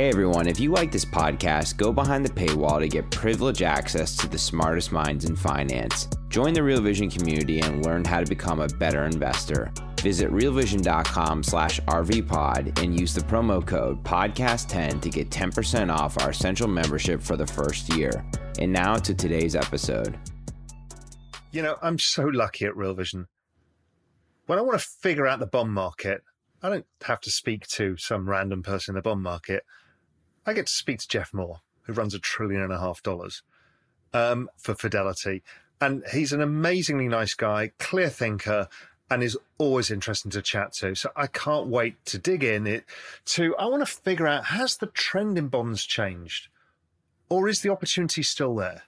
Hey everyone, if you like this podcast, go behind the paywall to get privileged access to the smartest minds in finance. Join the Real Vision community and learn how to become a better investor. Visit realvision.com slash rvpod and use the promo code podcast10 to get 10% off our essential membership for the first year. And now to today's episode. You know, I'm so lucky at Real Vision. When I want to figure out the bond market, I don't have to speak to some random person in the bond market. I get to speak to Jeff Moore, who runs a trillion and a half dollars um, for Fidelity. And he's an amazingly nice guy, clear thinker, and is always interesting to chat to. So I can't wait to dig in it to I want to figure out has the trend in bonds changed? Or is the opportunity still there?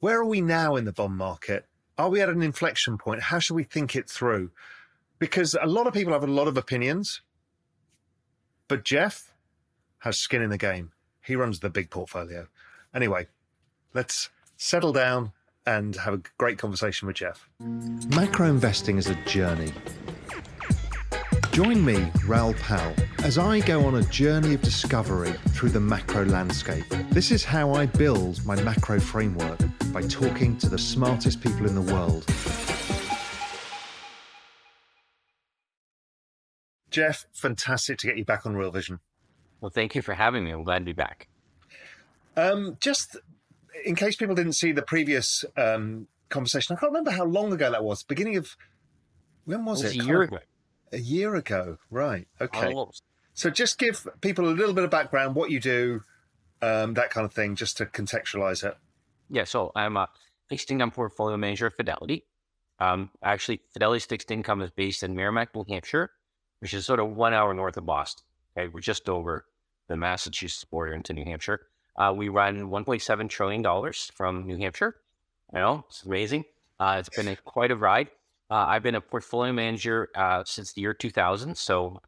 Where are we now in the bond market? Are we at an inflection point? How should we think it through? Because a lot of people have a lot of opinions, but Jeff has skin in the game. He runs the big portfolio. Anyway, let's settle down and have a great conversation with Jeff. Macro investing is a journey. Join me, Raoul Pal, as I go on a journey of discovery through the macro landscape. This is how I build my macro framework by talking to the smartest people in the world. Jeff, fantastic to get you back on Real Vision. Well, thank you for having me. I'm glad to be back. Um, just in case people didn't see the previous um, conversation, I can't remember how long ago that was. Beginning of when was it? it? A year ago. A year ago, right? Okay. Almost. So just give people a little bit of background, what you do, um, that kind of thing, just to contextualize it. Yeah. So I'm a fixed income portfolio manager at Fidelity. Um, actually, Fidelity's fixed income is based in Merrimack, New Hampshire which is sort of one hour north of Boston. Okay, we're just over the Massachusetts border into New Hampshire. Uh, we run 1.7 trillion dollars from New Hampshire. You know, it's amazing. Uh, it's been a, quite a ride. Uh, I've been a portfolio manager uh, since the year 2000, so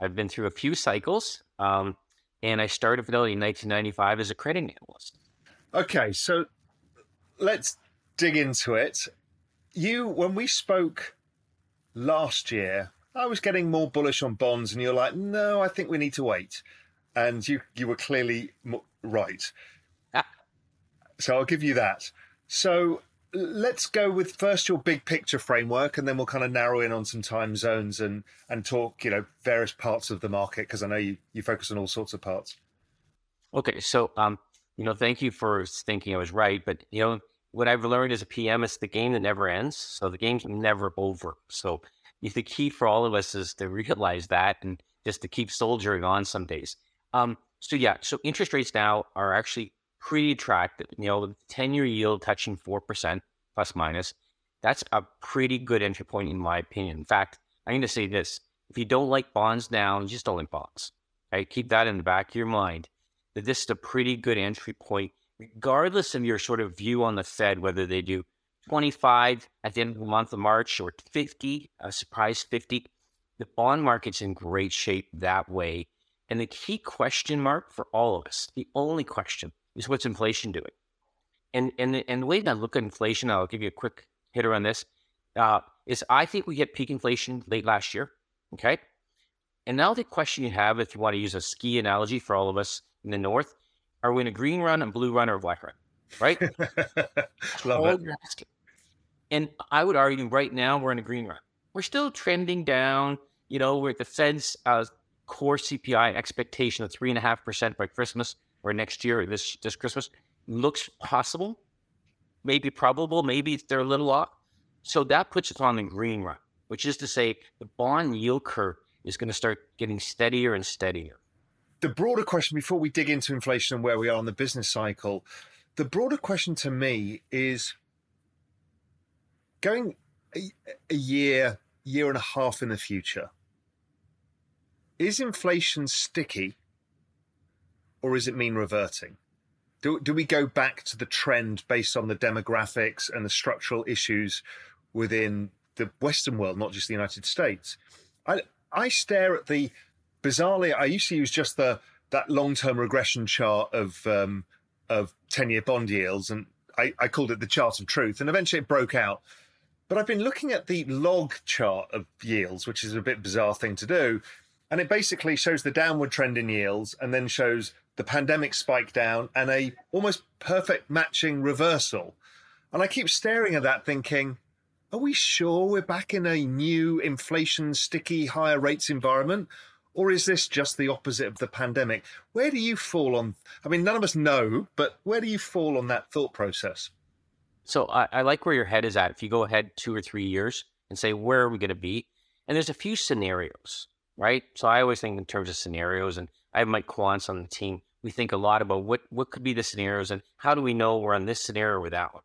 I've been through a few cycles. Um, and I started Fidelity in 1995 as a credit analyst. Okay, so let's dig into it. You, when we spoke last year, I was getting more bullish on bonds, and you're like, no, I think we need to wait. And you you were clearly right. Ah. So I'll give you that. So let's go with first your big picture framework, and then we'll kind of narrow in on some time zones and and talk, you know, various parts of the market because I know you you focus on all sorts of parts. Okay, so um, you know, thank you for thinking I was right, but you know, what I've learned as a PM is the game that never ends. So the game's never over. So the key for all of us is to realize that and just to keep soldiering on some days. Um, so yeah, so interest rates now are actually pretty attractive. You know, the 10 year yield touching 4% plus minus. That's a pretty good entry point, in my opinion. In fact, I'm going to say this if you don't like bonds now, you just don't like bonds. Okay, keep that in the back of your mind that this is a pretty good entry point, regardless of your sort of view on the Fed, whether they do 25 at the end of the month of March or 50, a surprise 50. The bond market's in great shape that way. And the key question mark for all of us, the only question is what's inflation doing? And, and, and the way that I look at inflation, I'll give you a quick hitter on this, uh, is I think we hit peak inflation late last year. Okay. And now the question you have, if you want to use a ski analogy for all of us in the North, are we in a green run, a blue run, or a black run? Right? Love it. And I would argue right now we're in a green run. We're still trending down. You know, we're at the Fed's uh, core CPI expectation of three and a half percent by Christmas or next year or this this Christmas looks possible, maybe probable, maybe they're a little off. So that puts us on the green run, which is to say the bond yield curve is going to start getting steadier and steadier. The broader question before we dig into inflation and where we are on the business cycle, the broader question to me is going a, a year, year and a half in the future, is inflation sticky or is it mean reverting? Do, do we go back to the trend based on the demographics and the structural issues within the Western world, not just the United States? I, I stare at the bizarrely, I used to use just the that long term regression chart of um, of 10 year bond yields, and I, I called it the chart of truth, and eventually it broke out. But I've been looking at the log chart of yields, which is a bit bizarre thing to do. And it basically shows the downward trend in yields and then shows the pandemic spike down and a almost perfect matching reversal. And I keep staring at that thinking, are we sure we're back in a new inflation sticky higher rates environment? Or is this just the opposite of the pandemic? Where do you fall on? I mean, none of us know, but where do you fall on that thought process? So I, I like where your head is at. If you go ahead two or three years and say, where are we going to be? And there's a few scenarios, right? So I always think in terms of scenarios, and I have Mike Quantz on the team. We think a lot about what, what could be the scenarios and how do we know we're on this scenario or that one.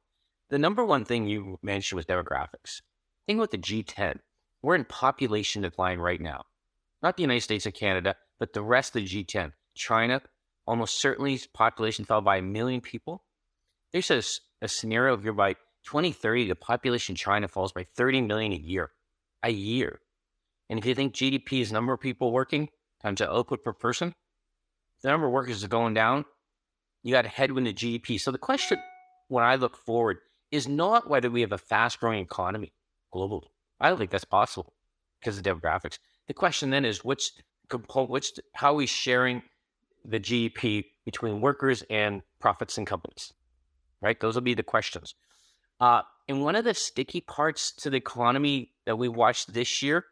The number one thing you mentioned was demographics. Think about the G10. We're in population decline right now not the United States and Canada, but the rest of the G10. China, almost certainly population fell by a million people. There's a, a scenario where by 2030, the population in China falls by 30 million a year, a year. And if you think GDP is number of people working times the output per person, the number of workers is going down, you got a headwind to the GDP. So the question when I look forward is not whether we have a fast growing economy globally. I don't think that's possible because of demographics. The question then is which which how are we sharing the GDP between workers and profits and companies? Right, those will be the questions. Uh, and one of the sticky parts to the economy that we watched this year,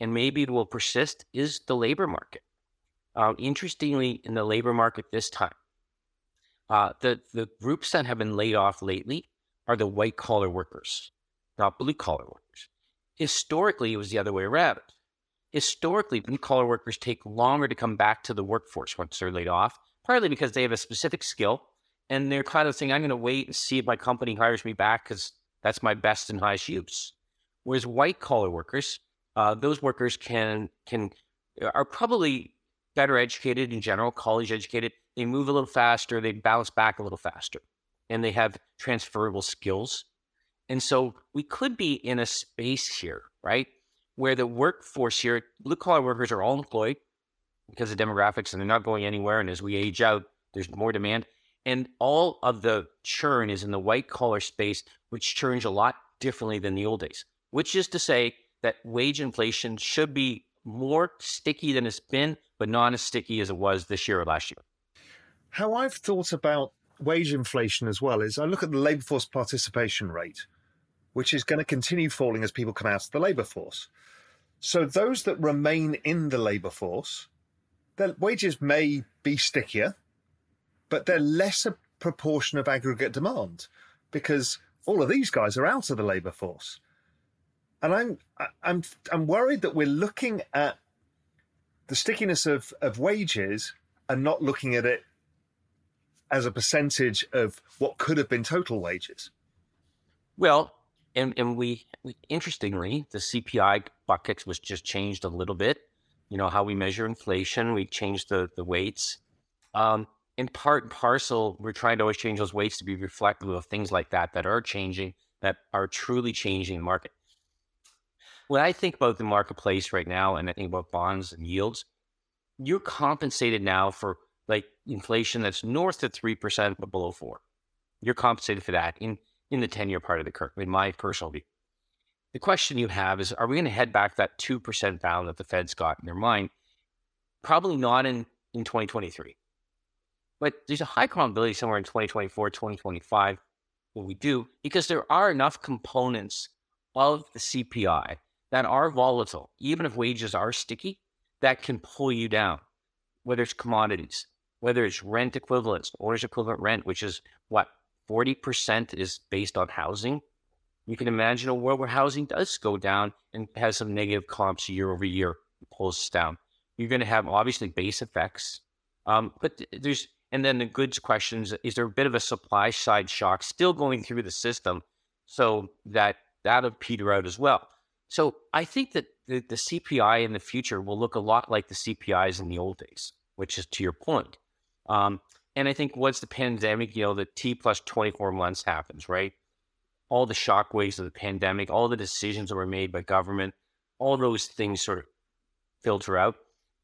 and maybe it will persist, is the labor market. Uh, interestingly, in the labor market this time, uh, the the groups that have been laid off lately are the white collar workers, not blue collar workers. Historically, it was the other way around historically, blue collar workers take longer to come back to the workforce once they're laid off, partly because they have a specific skill and they're kind of saying, I'm going to wait and see if my company hires me back because that's my best and highest use. Whereas white collar workers, uh, those workers can can are probably better educated in general, college educated. They move a little faster, they bounce back a little faster, and they have transferable skills. And so we could be in a space here, right, where the workforce here, blue collar workers are all employed because of demographics and they're not going anywhere. And as we age out, there's more demand. And all of the churn is in the white collar space, which churns a lot differently than the old days, which is to say that wage inflation should be more sticky than it's been, but not as sticky as it was this year or last year. How I've thought about wage inflation as well is I look at the labour force participation rate, which is going to continue falling as people come out of the labour force. So those that remain in the labour force, their wages may be stickier, but they're less a proportion of aggregate demand because all of these guys are out of the labour force. And I'm I'm I'm worried that we're looking at the stickiness of, of wages and not looking at it as a percentage of what could have been total wages. Well, and and we, we interestingly the CPI bucket was just changed a little bit. You know how we measure inflation. We changed the the weights. Um, in part and parcel, we're trying to always change those weights to be reflective of things like that that are changing, that are truly changing the market. When I think about the marketplace right now, and I think about bonds and yields, you're compensated now for like inflation that's north of three percent but below four. You're compensated for that in in the 10 year part of the curve, in my personal view. The question you have is are we going to head back that 2% bound that the Fed's got in their mind? Probably not in, in 2023. But there's a high probability somewhere in 2024, 2025 what we do because there are enough components of the CPI that are volatile, even if wages are sticky, that can pull you down, whether it's commodities, whether it's rent equivalents, owner's equivalent rent, which is what 40% is based on housing. You can imagine a world where housing does go down and has some negative comps year over year, pulls us down. You're going to have obviously base effects. Um, but there's, and then the goods questions is there a bit of a supply side shock still going through the system so that that'll peter out as well? So I think that the, the CPI in the future will look a lot like the CPIs in the old days, which is to your point. Um, and I think once the pandemic, you know, the T plus 24 months happens, right? All the shockwaves of the pandemic, all the decisions that were made by government, all those things sort of filter out.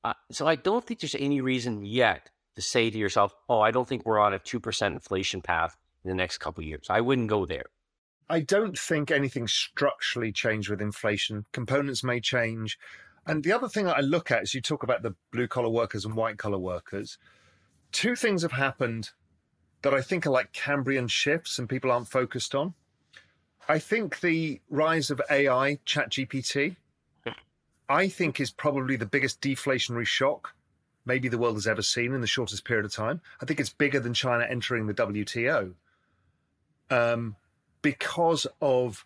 Uh, so I don't think there's any reason yet to say to yourself, oh, I don't think we're on a 2% inflation path in the next couple of years. I wouldn't go there. I don't think anything structurally changed with inflation. Components may change. And the other thing that I look at is you talk about the blue collar workers and white collar workers. Two things have happened that I think are like Cambrian shifts and people aren't focused on. I think the rise of AI, ChatGPT, I think is probably the biggest deflationary shock maybe the world has ever seen in the shortest period of time. I think it's bigger than China entering the WTO um, because of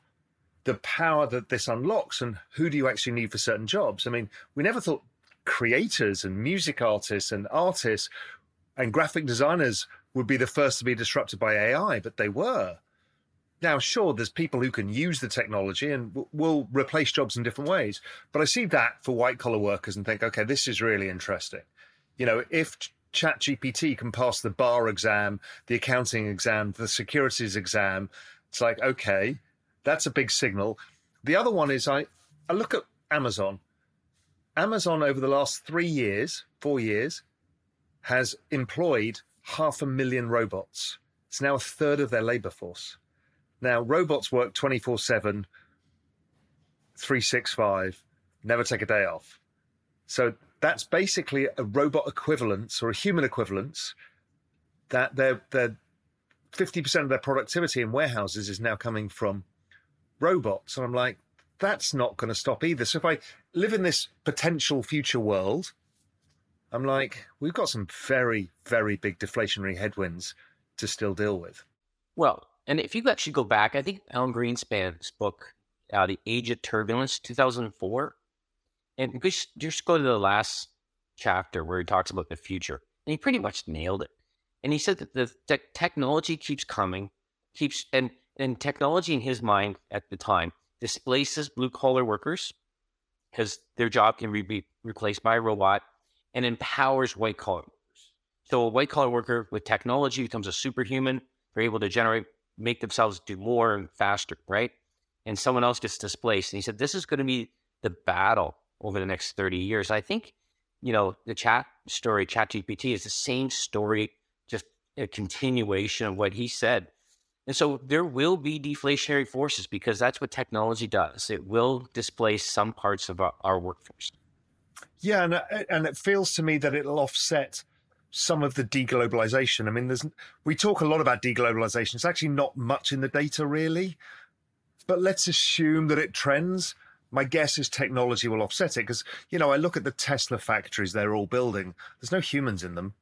the power that this unlocks and who do you actually need for certain jobs. I mean, we never thought creators and music artists and artists and graphic designers would be the first to be disrupted by AI, but they were. Now, sure, there's people who can use the technology and w- will replace jobs in different ways. But I see that for white collar workers and think, okay, this is really interesting. You know, if ChatGPT can pass the bar exam, the accounting exam, the securities exam, it's like, okay, that's a big signal. The other one is I, I look at Amazon. Amazon over the last three years, four years, has employed half a million robots. It's now a third of their labor force. Now, robots work 24 7, 365, never take a day off. So that's basically a robot equivalence or a human equivalence that they're, they're 50% of their productivity in warehouses is now coming from robots. And I'm like, that's not going to stop either. So if I live in this potential future world, I'm like, we've got some very, very big deflationary headwinds to still deal with. Well, and if you actually go back, I think Alan Greenspan's book, uh, The Age of Turbulence, 2004, and just, just go to the last chapter where he talks about the future, and he pretty much nailed it. And he said that the te- technology keeps coming, keeps, and, and technology in his mind at the time displaces blue collar workers because their job can be replaced by a robot and empowers white collar workers. So a white collar worker with technology becomes a superhuman. They're able to generate make themselves do more and faster, right? And someone else gets displaced. And he said, this is going to be the battle over the next 30 years. I think, you know, the chat story, chat GPT is the same story, a continuation of what he said. And so there will be deflationary forces because that's what technology does. It will displace some parts of our, our workforce. Yeah, and, uh, and it feels to me that it'll offset some of the deglobalization. I mean, there's we talk a lot about deglobalization. It's actually not much in the data really, but let's assume that it trends. My guess is technology will offset it because you know I look at the Tesla factories they're all building. There's no humans in them,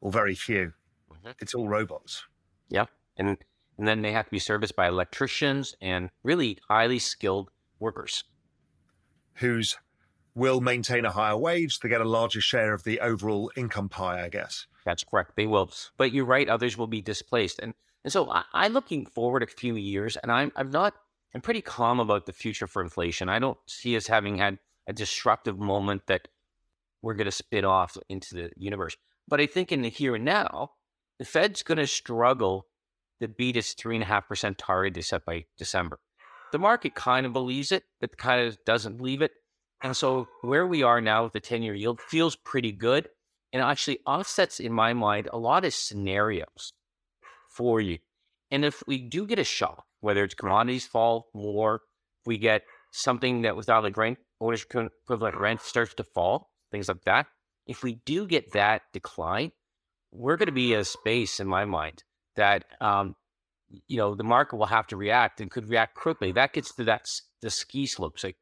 or very few. Mm-hmm. It's all robots. Yeah, and and then they have to be serviced by electricians and really highly skilled workers whose will maintain a higher wage. They get a larger share of the overall income pie, I guess. That's correct. They will. But you're right. Others will be displaced. And and so I, I'm looking forward a few years, and I'm I'm not. I'm pretty calm about the future for inflation. I don't see us having had a disruptive moment that we're going to spit off into the universe. But I think in the here and now, the Fed's going to struggle to beat its three and a half percent target they set by December. The market kind of believes it, but kind of doesn't believe it. And so where we are now with the 10 year yield feels pretty good and actually offsets, in my mind, a lot of scenarios for you. And if we do get a shock, whether it's commodities fall more, we get something that without a grain ownership equivalent rent starts to fall, things like that. If we do get that decline, we're going to be a space in my mind that um, you know the market will have to react and could react quickly. That gets to that the ski slopes. Like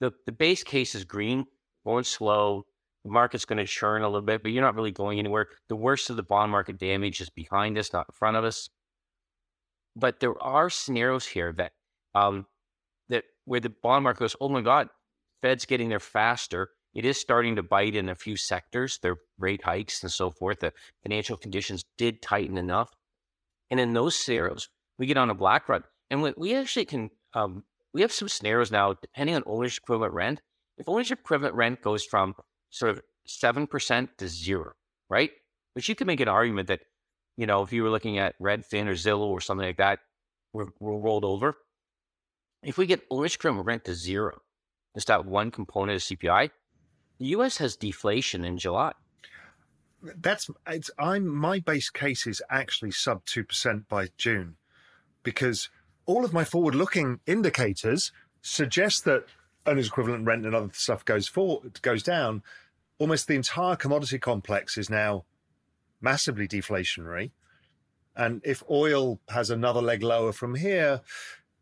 the, the base case is green, going slow. The market's going to churn a little bit, but you're not really going anywhere. The worst of the bond market damage is behind us, not in front of us. But there are scenarios here that um, that where the bond market goes, oh my God, Fed's getting there faster. It is starting to bite in a few sectors. Their rate hikes and so forth. The financial conditions did tighten enough, and in those scenarios, we get on a black run, and we, we actually can um, we have some scenarios now, depending on ownership equivalent rent, if ownership equivalent rent goes from sort of 7% to zero, right? But you could make an argument that, you know, if you were looking at Redfin or Zillow or something like that, we're, we're rolled over. If we get ownership equivalent rent to zero, just that one component of CPI, the US has deflation in July. That's it's I'm my base case is actually sub two percent by June because all of my forward looking indicators suggest that owner's equivalent rent and other stuff goes forward goes down. Almost the entire commodity complex is now massively deflationary. And if oil has another leg lower from here,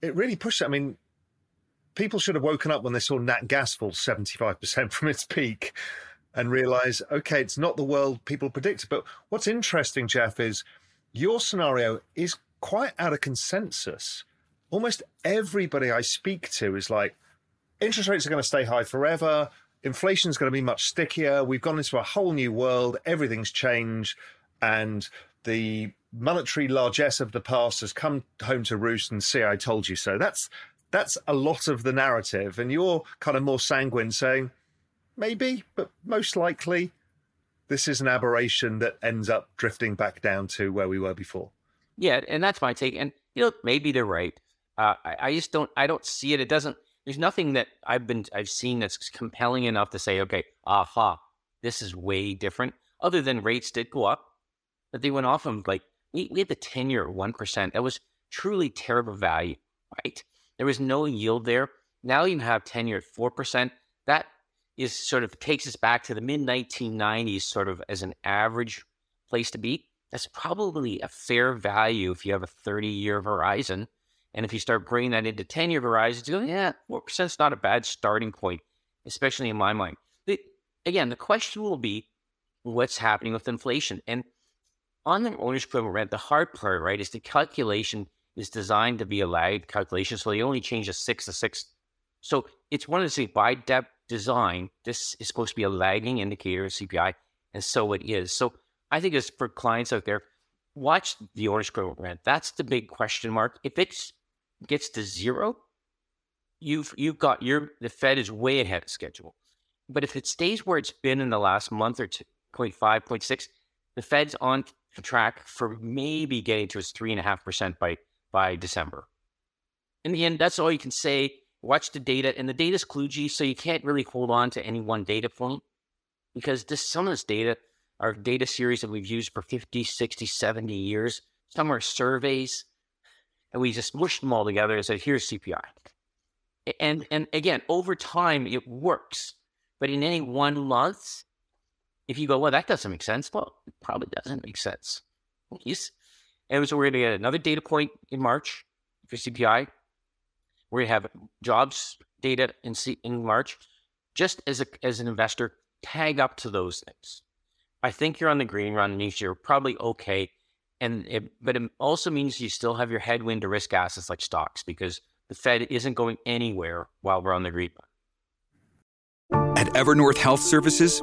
it really pushes. I mean, people should have woken up when they saw nat gas fall 75% from its peak and realize, okay, it's not the world people predicted. But what's interesting, Jeff, is your scenario is quite out of consensus. Almost everybody I speak to is like, interest rates are going to stay high forever. Inflation is going to be much stickier. We've gone into a whole new world. Everything's changed. And the monetary largesse of the past has come home to roost and see, I told you so. That's that's a lot of the narrative. And you're kind of more sanguine saying, maybe, but most likely this is an aberration that ends up drifting back down to where we were before. Yeah, and that's my take. And you know, maybe they're right. Uh, I, I just don't. I don't see it. It doesn't. There's nothing that I've been. I've seen that's compelling enough to say, okay, aha, this is way different. Other than rates did go up, but they went off of like we, we had the ten year one percent. That was truly terrible value, right? There was no yield there. Now you have 10 year at 4%. That is sort of takes us back to the mid 1990s, sort of as an average place to be. That's probably a fair value if you have a 30 year horizon. And if you start bringing that into 10 year horizons, you go, yeah, 4% is not a bad starting point, especially in my mind. Again, the question will be what's happening with inflation. And on the owner's equivalent rent, the hard part, right, is the calculation is designed to be a lagged calculation. So they only change a six to six. So it's one of the by depth design, this is supposed to be a lagging indicator of CPI. And so it is. So I think it's for clients out there, watch the owner's equivalent rent. That's the big question mark. If it gets to zero, you've you've got your the Fed is way ahead of schedule. But if it stays where it's been in the last month or two, 0.5, 0.6, the Fed's on track for maybe getting to its three and a half percent by by December. In the end, that's all you can say. Watch the data, and the data's kludgy, so you can't really hold on to any one data point because this, some of this data are data series that we've used for 50, 60, 70 years. Some are surveys, and we just mushed them all together and said, here's CPI. And, and again, over time, it works. But in any one month, if you go, well, that doesn't make sense, well, it probably doesn't make sense. And so we're going to get another data point in March for CPI. We're going to have jobs data in, C- in March. Just as, a, as an investor, tag up to those things. I think you're on the green run, and you're probably okay. And it, but it also means you still have your headwind to risk assets like stocks because the Fed isn't going anywhere while we're on the green run. At Evernorth Health Services,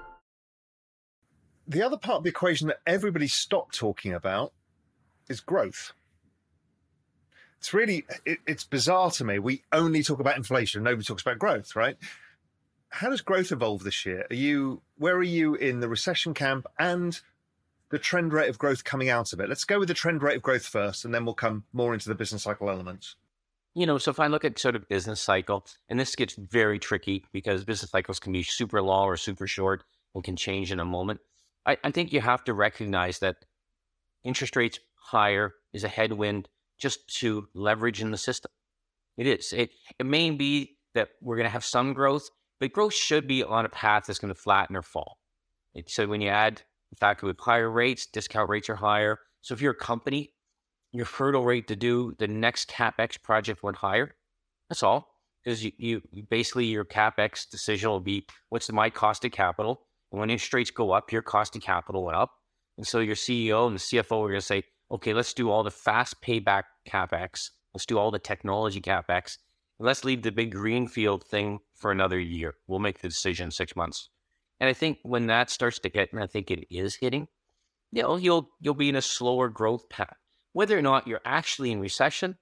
The other part of the equation that everybody stopped talking about is growth. It's really it, it's bizarre to me. We only talk about inflation. Nobody talks about growth, right? How does growth evolve this year? Are you where are you in the recession camp and the trend rate of growth coming out of it? Let's go with the trend rate of growth first, and then we'll come more into the business cycle elements. You know, so if I look at sort of business cycle, and this gets very tricky because business cycles can be super long or super short and can change in a moment. I, I think you have to recognize that interest rates higher is a headwind just to leverage in the system. It is. It, it may be that we're going to have some growth, but growth should be on a path that's going to flatten or fall. It, so when you add the fact with higher rates, discount rates are higher. So if you're a company, your hurdle rate to do the next capex project went higher. That's all. Because you, you basically your capex decision will be what's my cost of capital when interest rates go up, your cost of capital went up. And so your CEO and the CFO are going to say, okay, let's do all the fast payback capex. Let's do all the technology capex. And let's leave the big greenfield thing for another year. We'll make the decision in six months. And I think when that starts to hit, and I think it is hitting, you know, you'll you'll be in a slower growth path. Whether or not you're actually in recession,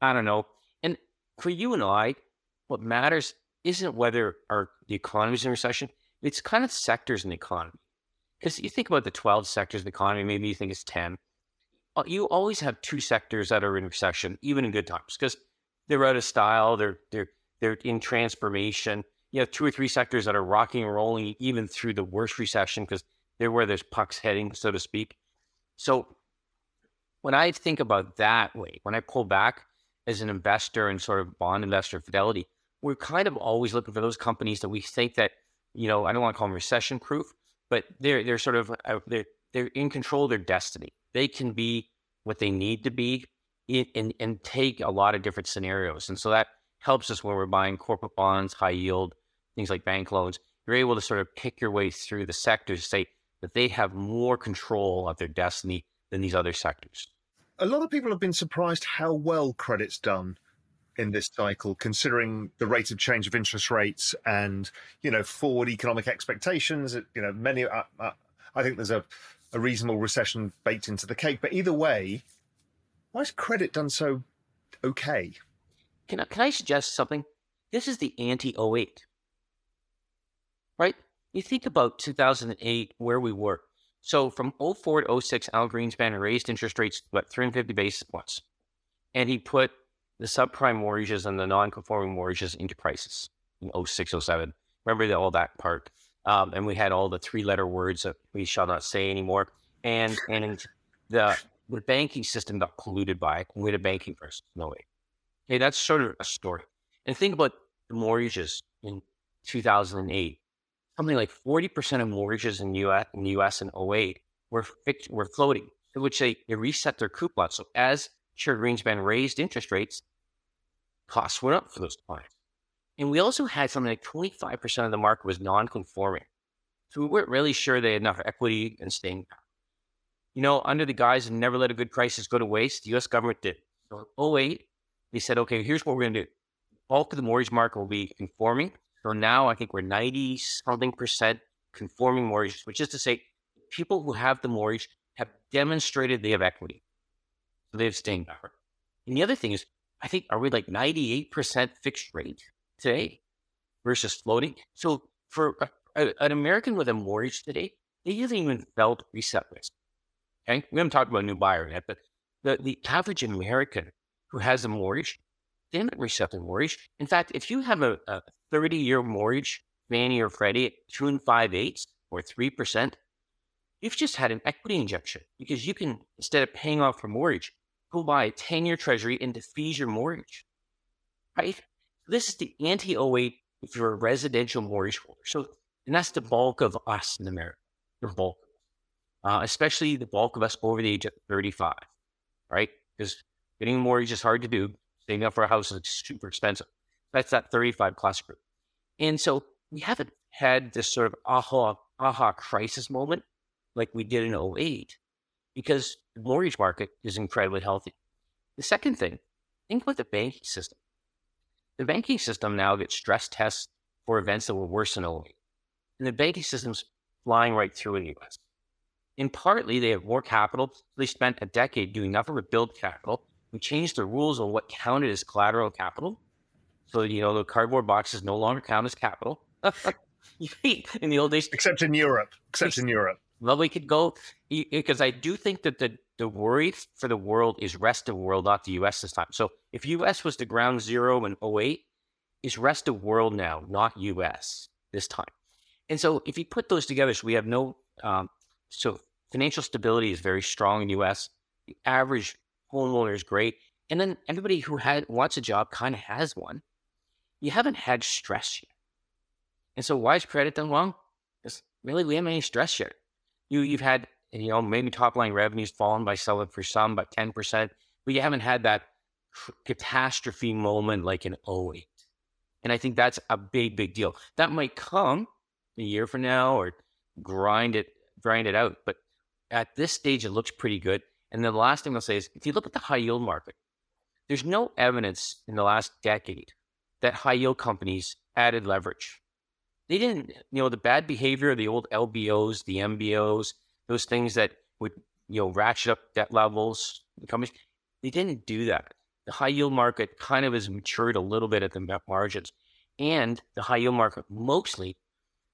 I don't know. And for you and I, what matters isn't whether our the economy is in recession. It's kind of sectors in the economy. Because you think about the 12 sectors of the economy, maybe you think it's 10. Uh, you always have two sectors that are in recession, even in good times, because they're out of style, they're they're they're in transformation. You have two or three sectors that are rocking and rolling even through the worst recession because they're where there's pucks heading, so to speak. So when I think about that way, when I pull back as an investor and sort of bond investor Fidelity, we're kind of always looking for those companies that we think that, you know, I don't want to call them recession proof, but they're they're sort of uh, they're they're in control of their destiny. They can be what they need to be in, and and take a lot of different scenarios, and so that helps us when we're buying corporate bonds, high yield, things like bank loans. You're able to sort of pick your way through the sectors, to say that they have more control of their destiny than these other sectors. A lot of people have been surprised how well credit's done in this cycle, considering the rate of change of interest rates and you know forward economic expectations. You know, many. Uh, uh, I think there's a, a reasonable recession baked into the cake. But either way, why is credit done so okay? Can I, can I suggest something? This is the anti 08. Right? You think about 2008, where we were. So from 04 to 06, Al Greenspan raised interest rates about 350 basis points. And he put the subprime mortgages and the non-conforming mortgages into prices in 06, 07. Remember the, all that part. Um, and we had all the three-letter words that we shall not say anymore. And and the the banking system got polluted by it. We had a banking crisis. No way. Okay, that's sort of a story. And think about the mortgages in 2008. Something like 40% of mortgages in US in the US in 08 were fixed, were floating, which they, they reset their coupon. So as Chair Greenspan raised interest rates, costs went up for those clients. And we also had something like 25% of the market was non-conforming. So we weren't really sure they had enough equity and staying power. You know, under the guise of never let a good crisis go to waste, the US government did. So 08, they said, okay, here's what we're going to do. Bulk of the mortgage market will be conforming. So now I think we're 90 something percent conforming mortgages, which is to say, people who have the mortgage have demonstrated they have equity. So they have staying power. And the other thing is, I think, are we like 98% fixed rate today versus floating? So for a, a, an American with a mortgage today, they haven't even felt reset risk. Okay. We haven't talked about a new buyer yet, but the, the average American who has a mortgage, they haven't reset their mortgage. In fact, if you have a, a 30 year mortgage, Fannie or Freddie at two and five eighths or 3%, you've just had an equity injection because you can, instead of paying off your mortgage, go buy a 10 year treasury and defease your mortgage, right? This is the anti 08 if you're a residential mortgage holder. So, and that's the bulk of us in America, the bulk, uh, especially the bulk of us over the age of 35, right? Because getting a mortgage is hard to do. Saving up for a house is super expensive. That's that 35 class group. And so we haven't had this sort of aha, aha crisis moment like we did in 08 because the mortgage market is incredibly healthy. The second thing, think about the banking system. The banking system now gets stress tests for events that were worse than 08. And the banking system's flying right through in the US. And partly they have more capital. They spent a decade doing nothing but build capital. We changed the rules on what counted as collateral capital. So, you know, the cardboard boxes no longer count as capital. in the old days. Except in Europe. Except in Europe. Well, we could go because I do think that the the worry for the world is rest of world, not the U.S. this time. So if U.S. was the ground zero in 08, is rest of world now, not U.S. this time. And so if you put those together, so we have no, um, so financial stability is very strong in U.S. The average homeowner is great, and then everybody who had wants a job kind of has one. You haven't had stress yet, and so why is credit done wrong? Because really we haven't any stress yet you you've had you know maybe top line revenues fallen by selling for some by 10%, but you haven't had that catastrophe moment like in 08. And I think that's a big, big deal. That might come a year from now or grind it grind it out. But at this stage, it looks pretty good. And then the last thing I'll say is, if you look at the high yield market, there's no evidence in the last decade that high yield companies added leverage. They didn't, you know, the bad behavior of the old LBOs, the MBOs, those things that would, you know, ratchet up debt levels, companies, they didn't do that. The high yield market kind of has matured a little bit at the margins. And the high yield market mostly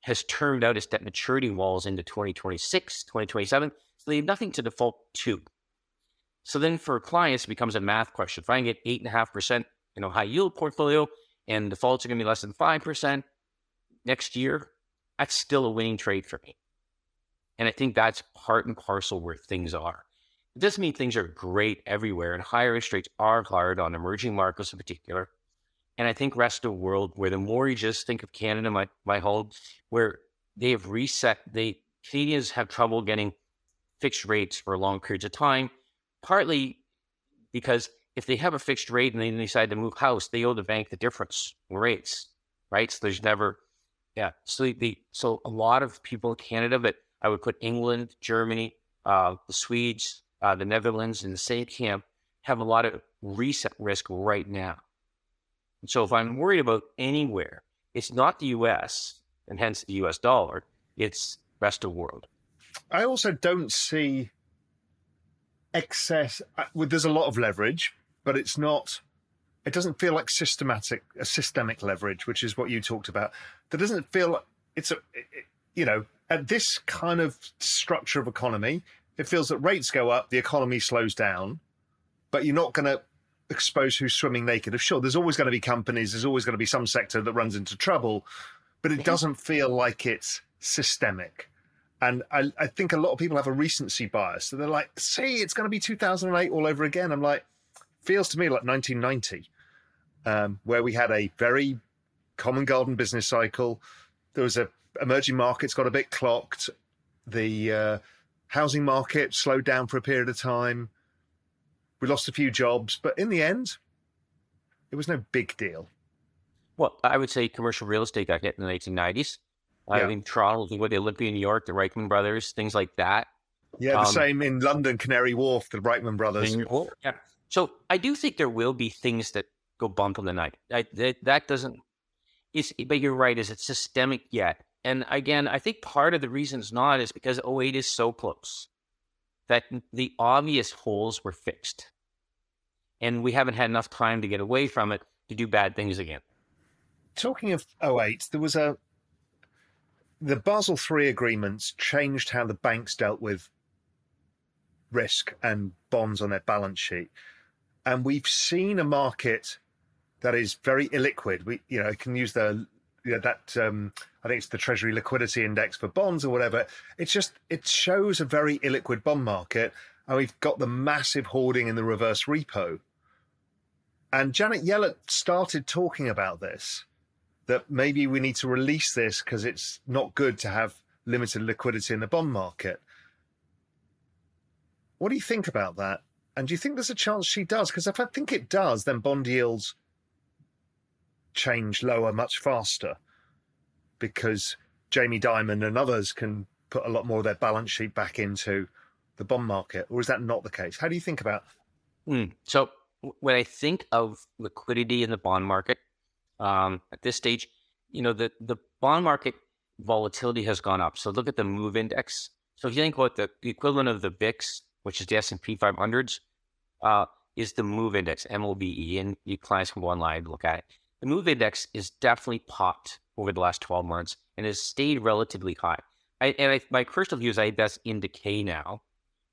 has turned out its debt maturity walls into 2026, 2027. So they have nothing to default to. So then for clients, it becomes a math question. If I can get eight and a high yield portfolio and defaults are going to be less than 5% next year, that's still a winning trade for me. And I think that's part and parcel where things are. It doesn't mean things are great everywhere, and higher interest rates are hard on emerging markets in particular. And I think rest of the world, where the more you just think of Canada, my, my home, where they have reset, they Canadians have trouble getting fixed rates for long periods of time, partly because if they have a fixed rate and they decide to move house, they owe the bank the difference in rates, right? So there's never, yeah. So the so a lot of people in Canada, but I would put England, Germany, uh, the Swedes, uh, the Netherlands in the same camp, have a lot of reset risk right now. And so if I'm worried about anywhere, it's not the U.S. and hence the U.S. dollar. It's rest of the world. I also don't see excess. Uh, there's a lot of leverage, but it's not. It doesn't feel like systematic, a systemic leverage, which is what you talked about. That doesn't feel. It's a, it, you know, at this kind of structure of economy, it feels that rates go up, the economy slows down, but you're not going to expose who's swimming naked. Of sure, there's always going to be companies, there's always going to be some sector that runs into trouble, but it doesn't feel like it's systemic. And I, I, think a lot of people have a recency bias. So they're like, see, it's going to be 2008 all over again. I'm like, feels to me like 1990, um, where we had a very common garden business cycle. There was a emerging markets got a bit clocked. The uh, housing market slowed down for a period of time. We lost a few jobs, but in the end, it was no big deal. Well, I would say commercial real estate got hit in the 1890s. Yeah. I mean, Toronto, with the Olympia, New York, the Reichmann brothers, things like that. Yeah, the um, same in London, Canary Wharf, the Reichmann brothers. Yeah. So I do think there will be things that go bump in the night. I, that, that doesn't, it's, but you're right. Is it systemic yet? And again, I think part of the reason it's not is because 08 is so close that the obvious holes were fixed. And we haven't had enough time to get away from it to do bad things again. Talking of 08, there was a the Basel III agreements changed how the banks dealt with risk and bonds on their balance sheet. And we've seen a market that is very illiquid. We, you know, can use the you know, that um, I think it's the Treasury Liquidity Index for bonds or whatever. It's just it shows a very illiquid bond market, and we've got the massive hoarding in the reverse repo. And Janet Yellen started talking about this that maybe we need to release this because it's not good to have limited liquidity in the bond market. What do you think about that? And do you think there's a chance she does? Because if I think it does, then bond yields change lower much faster because Jamie Dimon and others can put a lot more of their balance sheet back into the bond market. Or is that not the case? How do you think about? Mm. So when I think of liquidity in the bond market, um, at this stage, you know, the, the bond market volatility has gone up. So look at the MOVE index. So if you think about the, equivalent of the VIX, which is the S&P 500s, uh, is the MOVE index, M-O-V-E, and you clients can go online and look at it. The MOVE index is definitely popped over the last 12 months and has stayed relatively high. I, and I, my personal view is I that's in decay now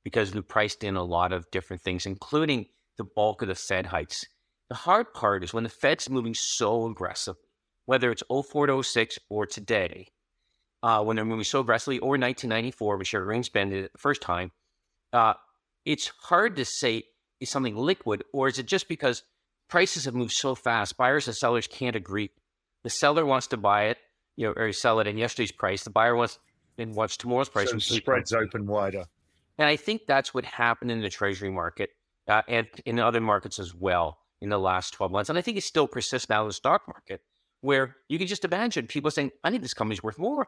because we priced in a lot of different things, including the bulk of the Fed hikes the hard part is when the Fed's moving so aggressive, whether it's 04 to 06 or today, uh, when they're moving so aggressively, or 1994, which Greenspan did it the first time, uh, it's hard to say is something liquid or is it just because prices have moved so fast, buyers and sellers can't agree. The seller wants to buy it, you know, or sell it in yesterday's price. The buyer wants and wants tomorrow's price. So spreads open wider. And I think that's what happened in the treasury market uh, and in other markets as well in the last 12 months. And I think it still persists now in the stock market, where you can just imagine people saying, I think this company's worth more.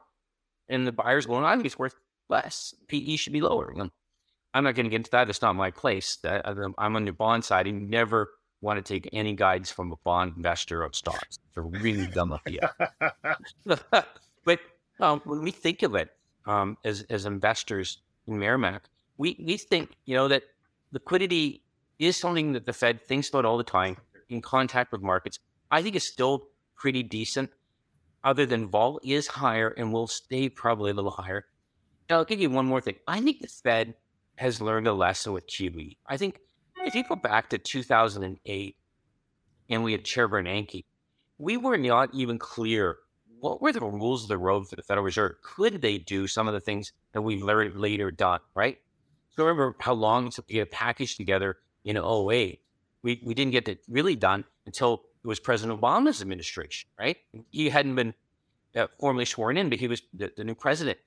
and the buyer's going, I think it's worth less. PE should be lower. I'm not going to get into that. It's not my place. I'm on the bond side. You never want to take any guides from a bond investor of stocks. It's a really dumb idea. but um, when we think of it um, as, as investors in Merrimack, we, we think, you know, that liquidity is something that the Fed thinks about all the time in contact with markets. I think it's still pretty decent, other than vol is higher and will stay probably a little higher. Now, I'll give you one more thing. I think the Fed has learned a lesson with QE. I think if you go back to 2008 and we had Chair Bernanke, we were not even clear what were the rules of the road for the Federal Reserve. Could they do some of the things that we've later done, right? So remember how long it took to get a package together in 08. We, we didn't get it really done until it was President Obama's administration, right? He hadn't been uh, formally sworn in, but he was the, the new president.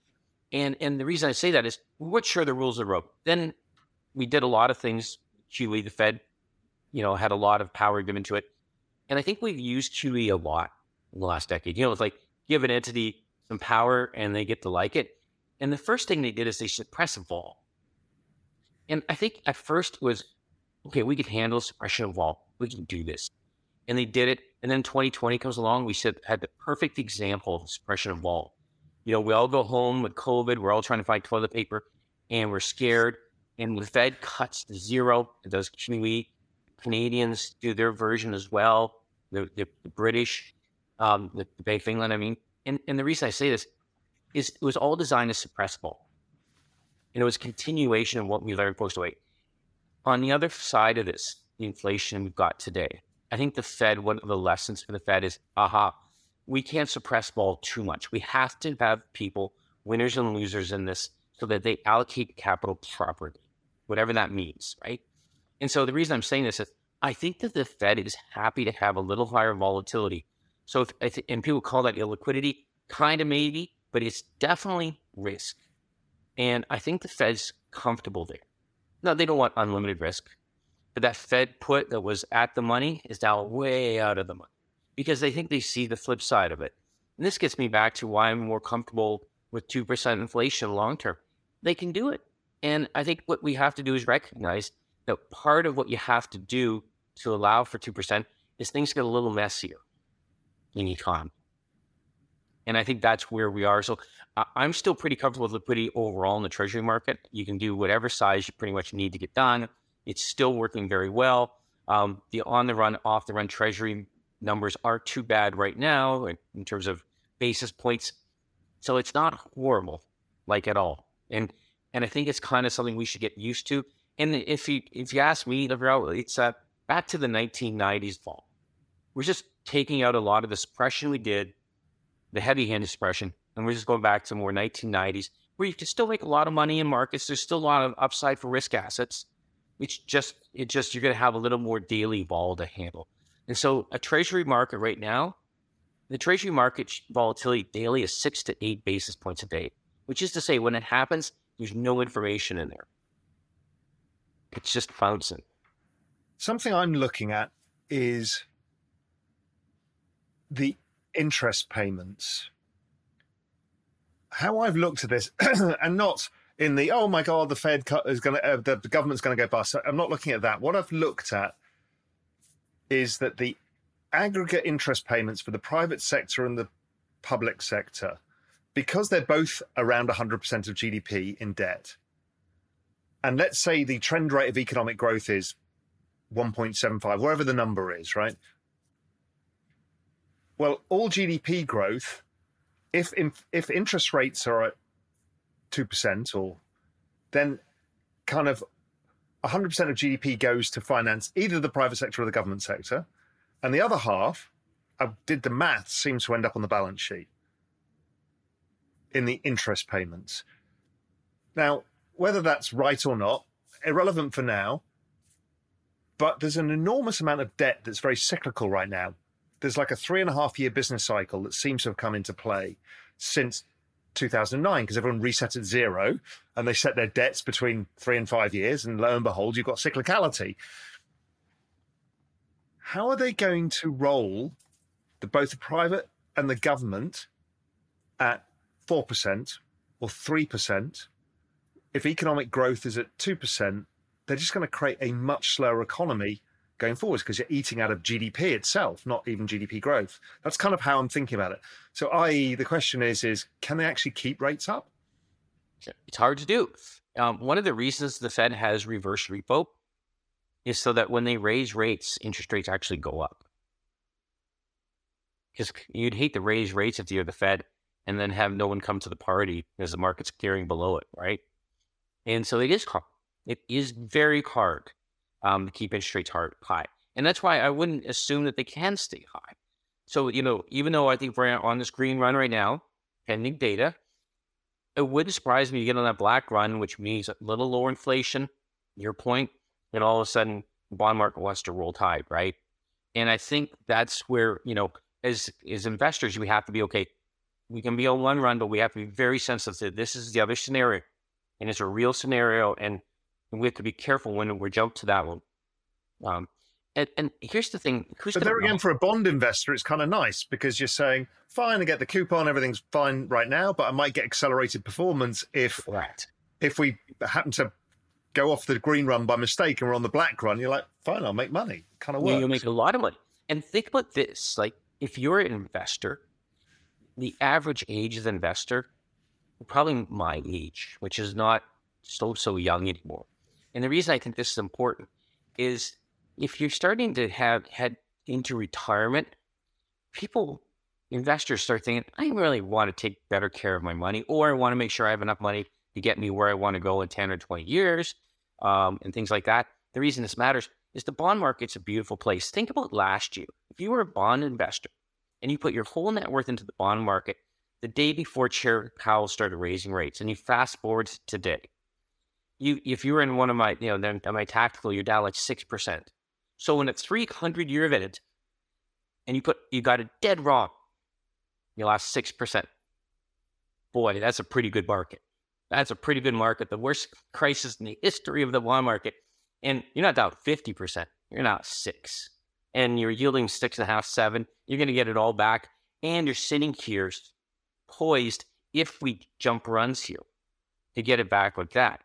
And and the reason I say that is we weren't sure the rules of the road. Then we did a lot of things. QE, the Fed, you know, had a lot of power given to it. And I think we've used QE a lot in the last decade. You know, it's like give an entity some power and they get to like it. And the first thing they did is they suppress vol. And I think at first was, okay, we could handle suppression of vol. We can do this. And they did it. And then 2020 comes along. We said had the perfect example of suppression of vol. You know, we all go home with COVID. We're all trying to find toilet paper and we're scared. And the Fed cuts to zero. Does QE. Canadians do their version as well. The, the, the British, um, the, the Bank of England, I mean. And, and the reason I say this is it was all designed to suppress vol. And it was continuation of what we learned post 08. On the other side of this, the inflation we've got today, I think the Fed, one of the lessons for the Fed is, aha, we can't suppress vol too much. We have to have people, winners and losers in this, so that they allocate capital properly, whatever that means, right? And so the reason I'm saying this is I think that the Fed is happy to have a little higher volatility. So, if, and people call that illiquidity, kind of maybe, but it's definitely risk. And I think the Fed's comfortable there. No, they don't want unlimited risk, but that Fed put that was at the money is now way out of the money because they think they see the flip side of it. And this gets me back to why I'm more comfortable with 2% inflation long term. They can do it. And I think what we have to do is recognize that part of what you have to do to allow for 2% is things get a little messier in econ. And I think that's where we are. So I'm still pretty comfortable with liquidity overall in the treasury market. You can do whatever size you pretty much need to get done. It's still working very well. Um, the on the run, off the run treasury numbers aren't too bad right now in, in terms of basis points. So it's not horrible, like at all. And and I think it's kind of something we should get used to. And if you if you ask me, it's uh, back to the 1990s vol. We're just taking out a lot of the suppression we did, the heavy-handed suppression, and we're just going back to more 1990s, where you can still make a lot of money in markets. There's still a lot of upside for risk assets. It's just it just you're going to have a little more daily vol to handle. And so a treasury market right now, the treasury market volatility daily is six to eight basis points a day, which is to say, when it happens, there's no information in there. It's just bouncing. Something I'm looking at is the interest payments. How I've looked at this, and not in the oh my god, the Fed is going to, uh, the government's going to go bust. I'm not looking at that. What I've looked at is that the aggregate interest payments for the private sector and the public sector, because they're both around 100% of GDP in debt, and let's say the trend rate of economic growth is 1.75, wherever the number is, right? Well, all GDP growth, if if interest rates are at two percent or then kind of 100% of GDP goes to finance either the private sector or the government sector. And the other half, I did the math, seems to end up on the balance sheet in the interest payments. Now, whether that's right or not, irrelevant for now, but there's an enormous amount of debt that's very cyclical right now. There's like a three and a half year business cycle that seems to have come into play since 2009 because everyone reset at zero and they set their debts between three and five years. And lo and behold, you've got cyclicality. How are they going to roll the, both the private and the government at 4% 4% or 3%, if economic growth is at 2%, they're just going to create a much slower economy going forwards because you're eating out of GDP itself, not even GDP growth. That's kind of how I'm thinking about it. So, i.e., the question is, is can they actually keep rates up? It's hard to do. Um, one of the reasons the Fed has reverse repo is so that when they raise rates, interest rates actually go up. Because you'd hate to raise rates if you're the Fed and then have no one come to the party as the market's clearing below it, right? And so it is hard. It is very hard um, to keep interest rates hard, high. And that's why I wouldn't assume that they can stay high. So, you know, even though I think we're on this green run right now, pending data, it wouldn't surprise me to get on that black run, which means a little lower inflation, your point, and all of a sudden bond market wants to roll tide, right? And I think that's where, you know, as as investors, we have to be okay. We can be on one run, but we have to be very sensitive. that This is the other scenario, and it's a real scenario, and, and we have to be careful when we jump to that one. Um, and, and here's the thing. Who's but there again, for a bond investor, it's kind of nice because you're saying, fine, I get the coupon, everything's fine right now, but I might get accelerated performance if right. if we happen to go off the green run by mistake and we're on the black run. You're like, fine, I'll make money. Kind of works. Yeah, you'll make a lot of money. And think about this: like, if you're an investor, the average age of the investor, probably my age, which is not so so young anymore. And the reason I think this is important is if you're starting to have head into retirement, people, investors start thinking, I really want to take better care of my money, or I want to make sure I have enough money to get me where I want to go in 10 or 20 years, um, and things like that. The reason this matters is the bond market's a beautiful place. Think about last year. If you were a bond investor and you put your whole net worth into the bond market the day before Chair Powell started raising rates, and you fast forward to today, you if you were in one of my, you know, my tactical, you're down like six percent. So in a 300 year event, and you put you got it dead wrong, you lost six percent. Boy, that's a pretty good market. That's a pretty good market. The worst crisis in the history of the bond market, and you're not down 50 percent. You're not six, and you're yielding six and a half, seven. You're going to get it all back, and you're sitting here poised if we jump runs here to get it back like that.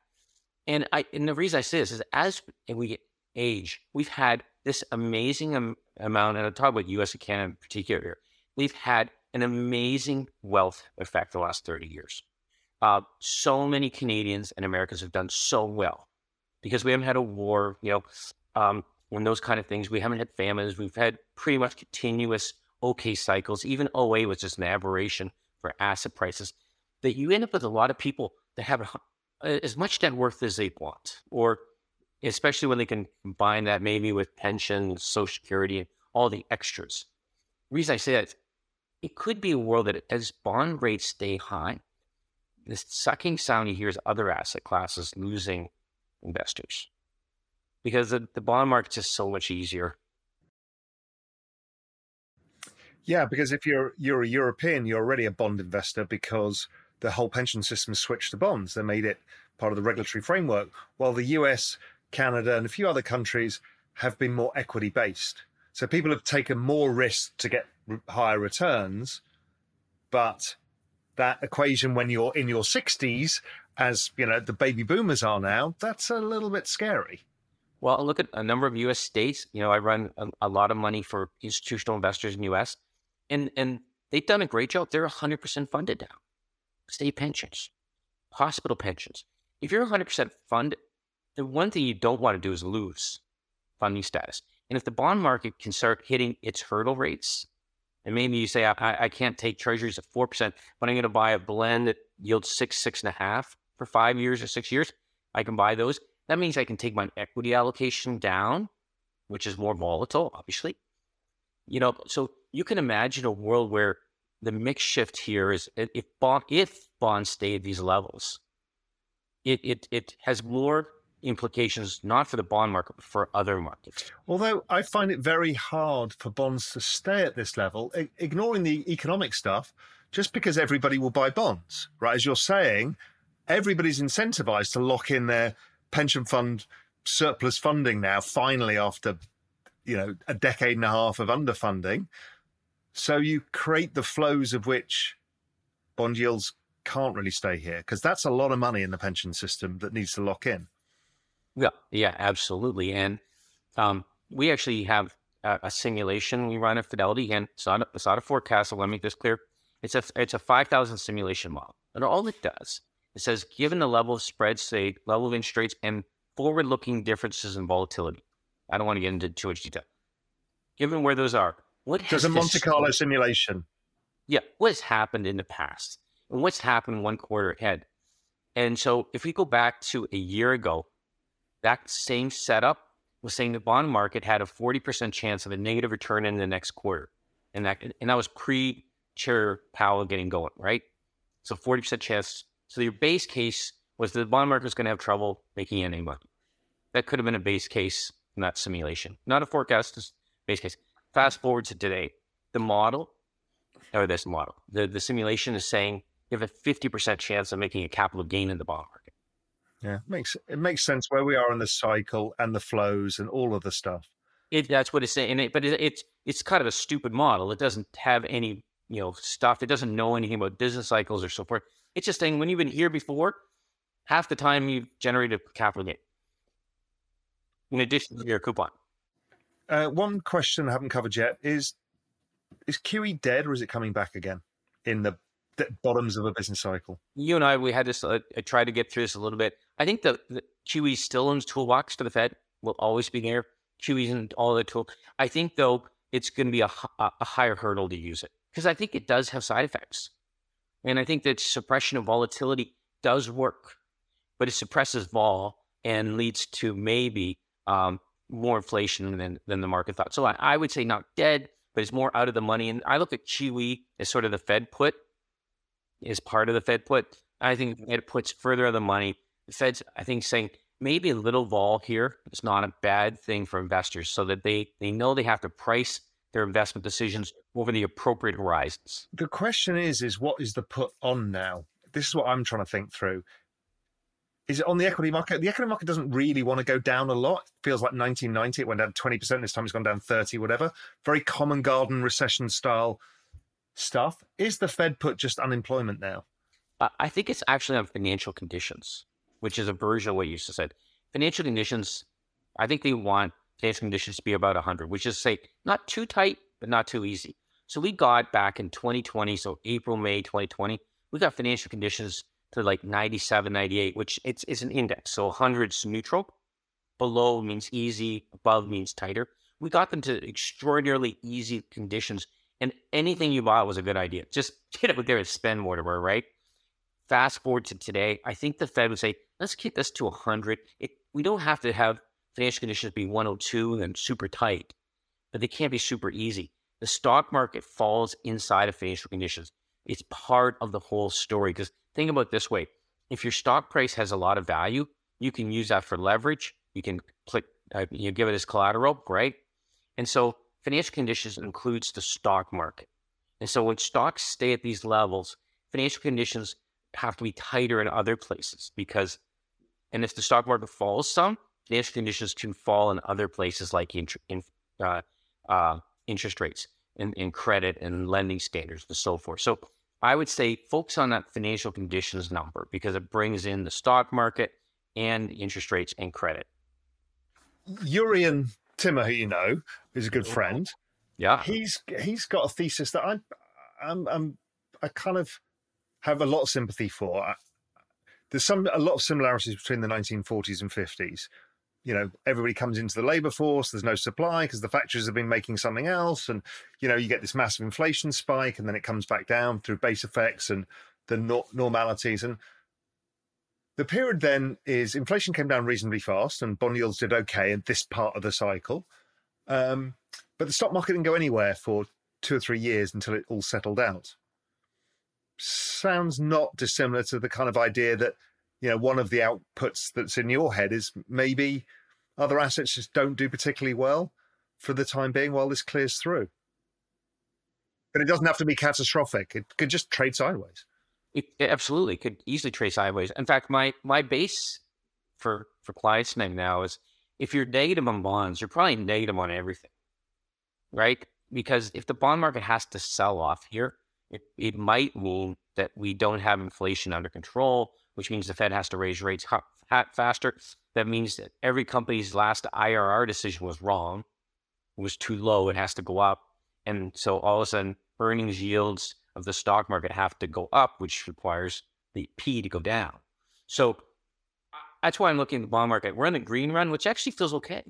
And I and the reason I say this is as we age, we've had this amazing am- amount, and I'll talk about US and Canada in particular here. We've had an amazing wealth effect the last 30 years. Uh, so many Canadians and Americans have done so well because we haven't had a war, you know, um, and those kind of things. We haven't had famines. We've had pretty much continuous okay cycles. Even 08 was just an aberration for asset prices. That you end up with a lot of people that have as much net worth as they want, or especially when they can combine that maybe with pension, social security, all the extras. The reason I say that, it could be a world that as bond rates stay high, the sucking sound you hear is other asset classes losing investors because the, the bond market's just so much easier. Yeah, because if you're you're a European, you're already a bond investor because the whole pension system switched to bonds. They made it part of the regulatory framework. While the US Canada, and a few other countries have been more equity based. So people have taken more risk to get higher returns. But that equation, when you're in your 60s, as you know, the baby boomers are now, that's a little bit scary. Well, look at a number of U.S. states. You know, I run a, a lot of money for institutional investors in U.S., and and they've done a great job. They're 100% funded now. State pensions, hospital pensions. If you're 100% funded, the one thing you don't want to do is lose funding status. And if the bond market can start hitting its hurdle rates, and maybe you say, I, I can't take treasuries at 4%, but I'm going to buy a blend that yields six, six and a half for five years or six years, I can buy those. That means I can take my equity allocation down, which is more volatile, obviously. You know, so you can imagine a world where the mix shift here is if bond if bonds stay at these levels, it it it has more implications not for the bond market but for other markets. Although I find it very hard for bonds to stay at this level, I- ignoring the economic stuff, just because everybody will buy bonds, right? As you're saying, everybody's incentivized to lock in their pension fund surplus funding now, finally, after you know a decade and a half of underfunding. So you create the flows of which bond yields can't really stay here because that's a lot of money in the pension system that needs to lock in. Yeah, yeah, absolutely. And um, we actually have a, a, simulation we run at Fidelity, and it's not a, it's not a forecast. So let me make this clear. It's a it's a five thousand simulation model, and all it does it says given the level of spreads, say level of interest rates, and forward looking differences in volatility. I don't want to get into too much detail. Given where those are, what has a Monte Carlo simulation? Yeah, what has happened in the past, and what's happened one quarter ahead. And so, if we go back to a year ago, that same setup was saying the bond market had a 40% chance of a negative return in the next quarter. And that, and that was pre Chair Powell getting going, right? So 40% chance. So your base case was the bond market was going to have trouble making any money. That could have been a base case in that simulation, not a forecast, just base case. Fast forward to today, the model, or this model, the, the simulation is saying you have a 50% chance of making a capital gain in the bond market. Yeah, it makes it makes sense where we are in the cycle and the flows and all of the stuff. It, that's what it's saying, it, but it, it's it's kind of a stupid model. It doesn't have any you know stuff. It doesn't know anything about business cycles or so forth. It's just saying when you've been here before, half the time you've generated capital gain in addition to your coupon. Uh, one question I haven't covered yet is: Is QE dead or is it coming back again in the bottoms of a business cycle? You and I, we had this. Uh, I tried to get through this a little bit. I think the, the QE still in toolbox for the Fed will always be there. QE's in all the tool. I think though it's going to be a, a, a higher hurdle to use it because I think it does have side effects, and I think that suppression of volatility does work, but it suppresses vol and leads to maybe um, more inflation than than the market thought. So I, I would say not dead, but it's more out of the money. And I look at QE as sort of the Fed put is part of the Fed put. I think it puts further of the money. The Fed's, I think, saying maybe a little vol here is not a bad thing for investors so that they, they know they have to price their investment decisions over the appropriate horizons. The question is, is what is the put on now? This is what I'm trying to think through. Is it on the equity market? The equity market doesn't really want to go down a lot. It feels like 1990, it went down 20%. This time it's gone down 30, whatever. Very common garden recession style stuff. Is the Fed put just unemployment now? Uh, I think it's actually on financial conditions, which is a version of what you just said. Financial conditions, I think they want financial conditions to be about 100, which is say not too tight, but not too easy. So we got back in 2020, so April, May 2020, we got financial conditions to like 97, 98, which it's, it's an index. So 100 is neutral. Below means easy, above means tighter. We got them to extraordinarily easy conditions and anything you bought was a good idea. Just get out there and spend whatever, right? Fast forward to today, I think the Fed would say, let's keep this to 100. It, we don't have to have financial conditions be 102 and super tight, but they can't be super easy. The stock market falls inside of financial conditions. It's part of the whole story. Because think about this way if your stock price has a lot of value, you can use that for leverage. You can click, uh, you give it as collateral, right? And so financial conditions includes the stock market. And so when stocks stay at these levels, financial conditions have to be tighter in other places because, and if the stock market falls some, financial conditions can fall in other places like in, in uh, uh, interest rates and, and credit and lending standards and so forth. So I would say focus on that financial conditions number because it brings in the stock market and interest rates and credit. Jurrien Timmer, who you know, who's a good friend. Yeah, he's he's got a thesis that I, I'm, I'm I kind of have a lot of sympathy for. I, there's some a lot of similarities between the 1940s and 50s. You know, everybody comes into the labor force. There's no supply because the factories have been making something else, and you know, you get this massive inflation spike, and then it comes back down through base effects and the no- normalities. And the period then is inflation came down reasonably fast and bond yields did okay in this part of the cycle. Um, but the stock market didn't go anywhere for two or three years until it all settled out. Sounds not dissimilar to the kind of idea that, you know, one of the outputs that's in your head is maybe other assets just don't do particularly well for the time being while this clears through. But it doesn't have to be catastrophic. It could just trade sideways. It, absolutely could easily trade sideways. In fact, my my base for for clients now is if you're negative on bonds, you're probably negative on everything, right? Because if the bond market has to sell off here, It, it might mean that we don't have inflation under control, which means the Fed has to raise rates faster. That means that every company's last IRR decision was wrong. Was too low. It has to go up. And so all of a sudden, earnings yields of the stock market have to go up, which requires the P to go down. So that's why I'm looking at the bond market. We're in the green run, which actually feels okay.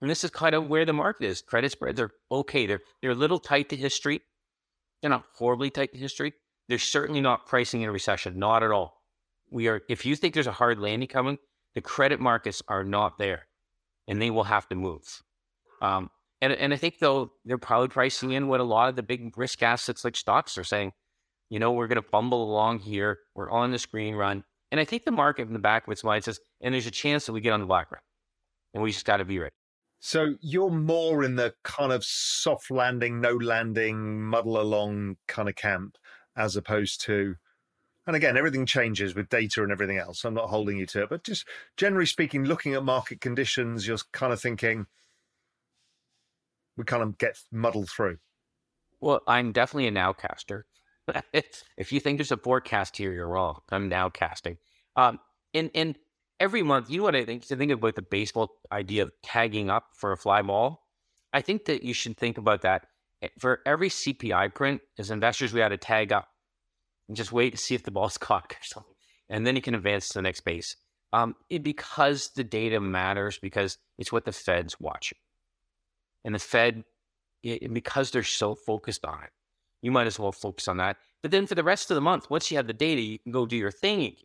And this is kind of where the market is. Credit spreads are okay. They're they're a little tight to history. They're not horribly tight to history. They're certainly not pricing in a recession, not at all. We are if you think there's a hard landing coming, the credit markets are not there. And they will have to move. Um, and and I think though they're probably pricing in what a lot of the big risk assets like stocks are saying. You know, we're gonna bumble along here. We're on the green run. And I think the market in the back of its mind says, and there's a chance that we get on the black run. And we just gotta be ready. So you're more in the kind of soft landing, no landing, muddle along kind of camp, as opposed to, and again, everything changes with data and everything else. I'm not holding you to it, but just generally speaking, looking at market conditions, you're kind of thinking we kind of get muddled through. Well, I'm definitely a nowcaster. if you think there's a forecast here, you're wrong. I'm nowcasting. Um, and and every month, you know what I think? To think about the baseball idea of tagging up for a fly ball, I think that you should think about that. Eh, for every CPI print, as investors, we had to tag up and just wait to see if the ball's caught or something. And then you can advance to the next base. Um, it, because the data matters, because it's what the Fed's watching. And the Fed, it, because they're so focused on it, you might as well focus on that. But then for the rest of the month, once you have the data, you can go do your thing again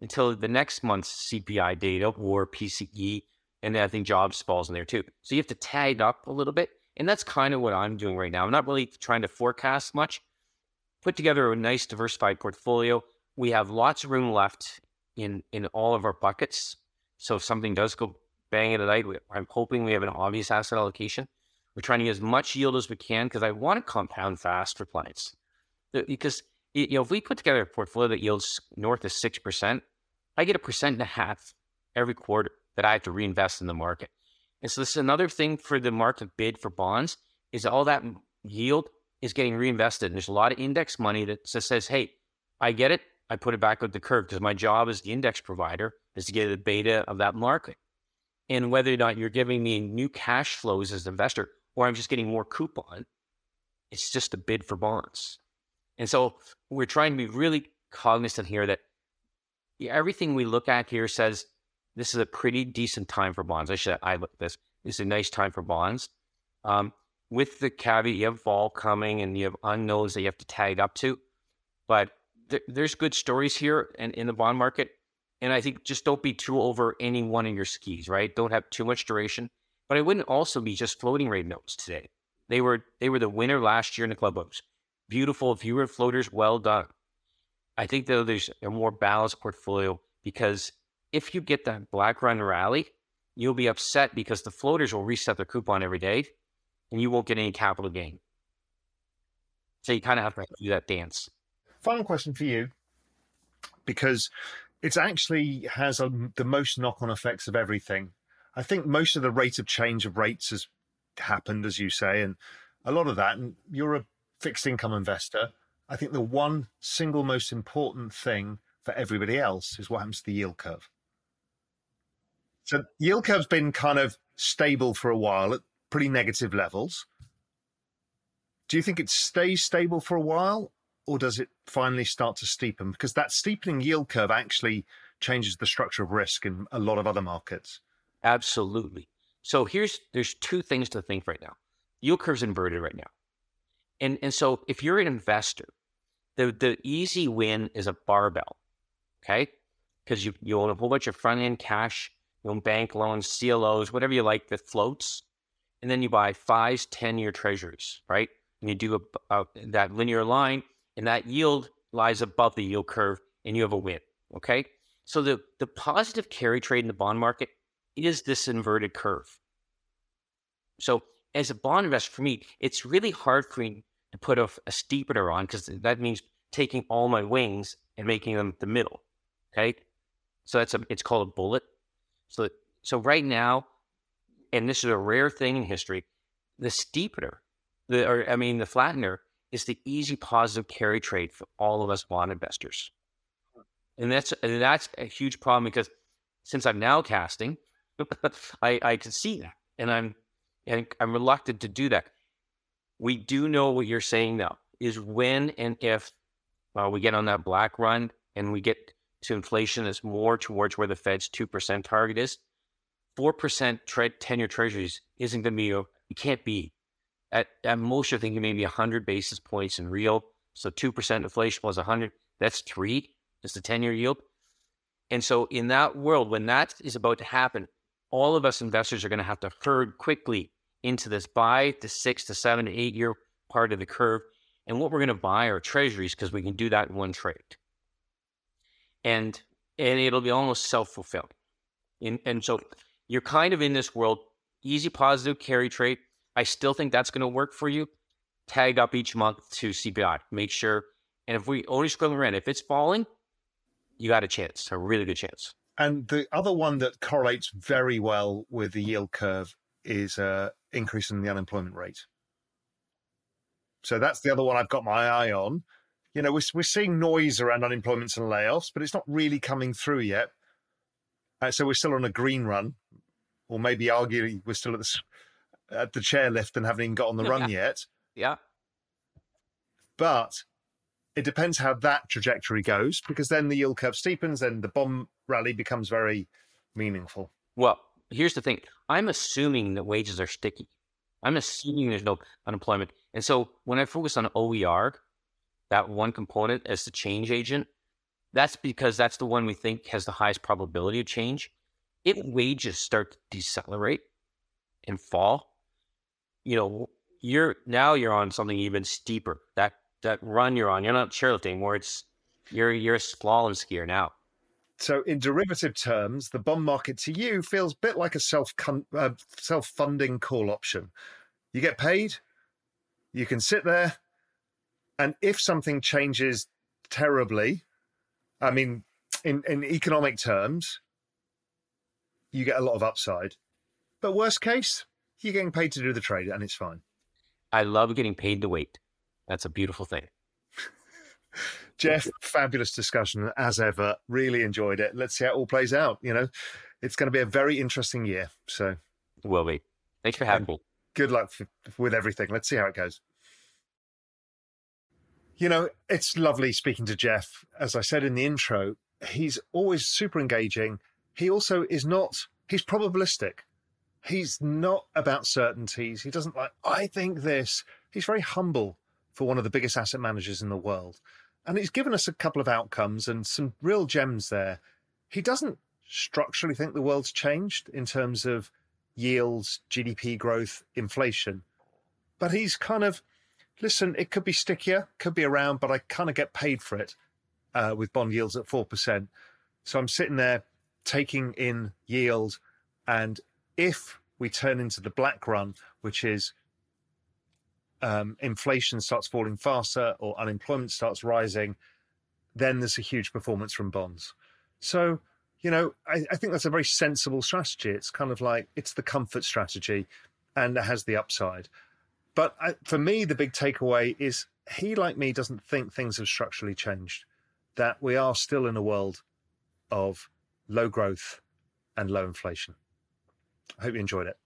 until the next month's CPI data or PCE. And I think jobs falls in there too. So you have to tag up a little bit. And that's kind of what I'm doing right now. I'm not really trying to forecast much. Put together a nice diversified portfolio. We have lots of room left in in all of our buckets. So if something does go bang at a night, I'm hoping we have an obvious asset allocation. We're trying to get as much yield as we can because I want to compound fast for clients. Because you know, if we put together a portfolio that yields north of six percent, I get a percent and a half every quarter that I have to reinvest in the market. And so this is another thing for the market bid for bonds is all that yield is getting reinvested. And there's a lot of index money that just says, hey, I get it. I put it back on the curve because my job as the index provider is to get the beta of that market. And whether or not you're giving me new cash flows as an investor or I'm just getting more coupon, it's just a bid for bonds. And so we're trying to be really cognizant here that everything we look at here says this is a pretty decent time for bonds. I should I look this. This is a nice time for bonds. Um, with the caveat, you have vol coming and you have unknowns that you have to tag up to. But th- there's good stories here and in the bond market. And I think just don't be too over any one of your skis, right? Don't have too much duration. But I wouldn't also be just floating rate notes today. They were they were the winner last year in the club books. Beautiful. viewer floaters, well done. I think though there's a more balanced portfolio because if you get that black run rally, you'll be upset because the floaters will reset their coupon every day and you won't get any capital gain. So you kind of have to do that dance. Final question for you, because it actually has a, the most knock on effects of everything. I think most of the rate of change of rates has happened, as you say, and a lot of that, and you're a fixed income investor I think the one single most important thing for everybody else is what happens to the yield curve. So yield curve's been kind of stable for a while at pretty negative levels. Do you think it stays stable for a while or does it finally start to steepen? Because that steepening yield curve actually changes the structure of risk in a lot of other markets. Absolutely. So here's there's two things to think right now. Yield curve's inverted right now. And and so if you're an investor the the easy win is a barbell, okay? Because you you own a whole bunch of front end cash, you own bank loans, CLOs, whatever you like that floats, and then you buy fives, ten year treasuries, right? And you do a, a, that linear line, and that yield lies above the yield curve, and you have a win, okay? So the the positive carry trade in the bond market is this inverted curve. So as a bond investor, for me, it's really hard for me to put a, a steepener on because that means taking all my wings and making them the middle. Okay. So that's a, it's called a bullet. So, so right now, and this is a rare thing in history, the steepener, the, or I mean, the flattener is the easy positive carry trade for all of us bond investors. And that's and that's a huge problem because since I'm now casting, I, I can see that. And I'm and I'm reluctant to do that. We do know what you're saying though, is when and if uh, we get on that black run and we get to inflation that's more towards where the Fed's 2% target is, 4% tre- 10 year treasuries isn't going to be, it can't be. At, at most, you're thinking maybe 100 basis points in real. So 2% inflation plus 100, that's three, just the 10 year yield. And so, in that world, when that is about to happen, all of us investors are going to have to herd quickly into this buy the six to seven to eight year part of the curve. And what we're going to buy are treasuries because we can do that in one trade. And and it'll be almost self fulfilling. And, and so you're kind of in this world, easy positive carry trade. I still think that's going to work for you. Tag up each month to CPI. Make sure. And if we only squiggle rent, if it's falling, you got a chance, a really good chance. And the other one that correlates very well with the yield curve is uh, increase in the unemployment rate. So that's the other one I've got my eye on. You know, we're, we're seeing noise around unemployment and layoffs, but it's not really coming through yet. Uh, so we're still on a green run, or maybe arguably we're still at the, at the chairlift and haven't even got on the run yet. Yeah. But it depends how that trajectory goes, because then the yield curve steepens, and the bond rally becomes very meaningful. Well, here's the thing I'm assuming that wages are sticky. I'm assuming there's no unemployment. And so when I focus on OER, that one component as the change agent, that's because that's the one we think has the highest probability of change. If wages start to decelerate and fall, you know, you're now you're on something even steeper. That that run you're on, you're not chairlifting where it's you're you're a slalom skier now. So, in derivative terms, the bond market to you feels a bit like a self uh, self funding call option. You get paid, you can sit there, and if something changes terribly, I mean, in, in economic terms, you get a lot of upside. But worst case, you're getting paid to do the trade, and it's fine. I love getting paid to wait. That's a beautiful thing. Jeff, fabulous discussion as ever. Really enjoyed it. Let's see how it all plays out. You know, it's going to be a very interesting year. So, will be. Thanks for having me. Good luck with everything. Let's see how it goes. You know, it's lovely speaking to Jeff. As I said in the intro, he's always super engaging. He also is not, he's probabilistic. He's not about certainties. He doesn't like, I think this. He's very humble for one of the biggest asset managers in the world. And he's given us a couple of outcomes and some real gems there. He doesn't structurally think the world's changed in terms of yields, GDP growth, inflation. But he's kind of, listen, it could be stickier, could be around, but I kind of get paid for it uh, with bond yields at 4%. So I'm sitting there taking in yield. And if we turn into the black run, which is um, inflation starts falling faster or unemployment starts rising, then there's a huge performance from bonds. So, you know, I, I, think that's a very sensible strategy. It's kind of like it's the comfort strategy and it has the upside. But I, for me, the big takeaway is he, like me, doesn't think things have structurally changed, that we are still in a world of low growth and low inflation. I hope you enjoyed it.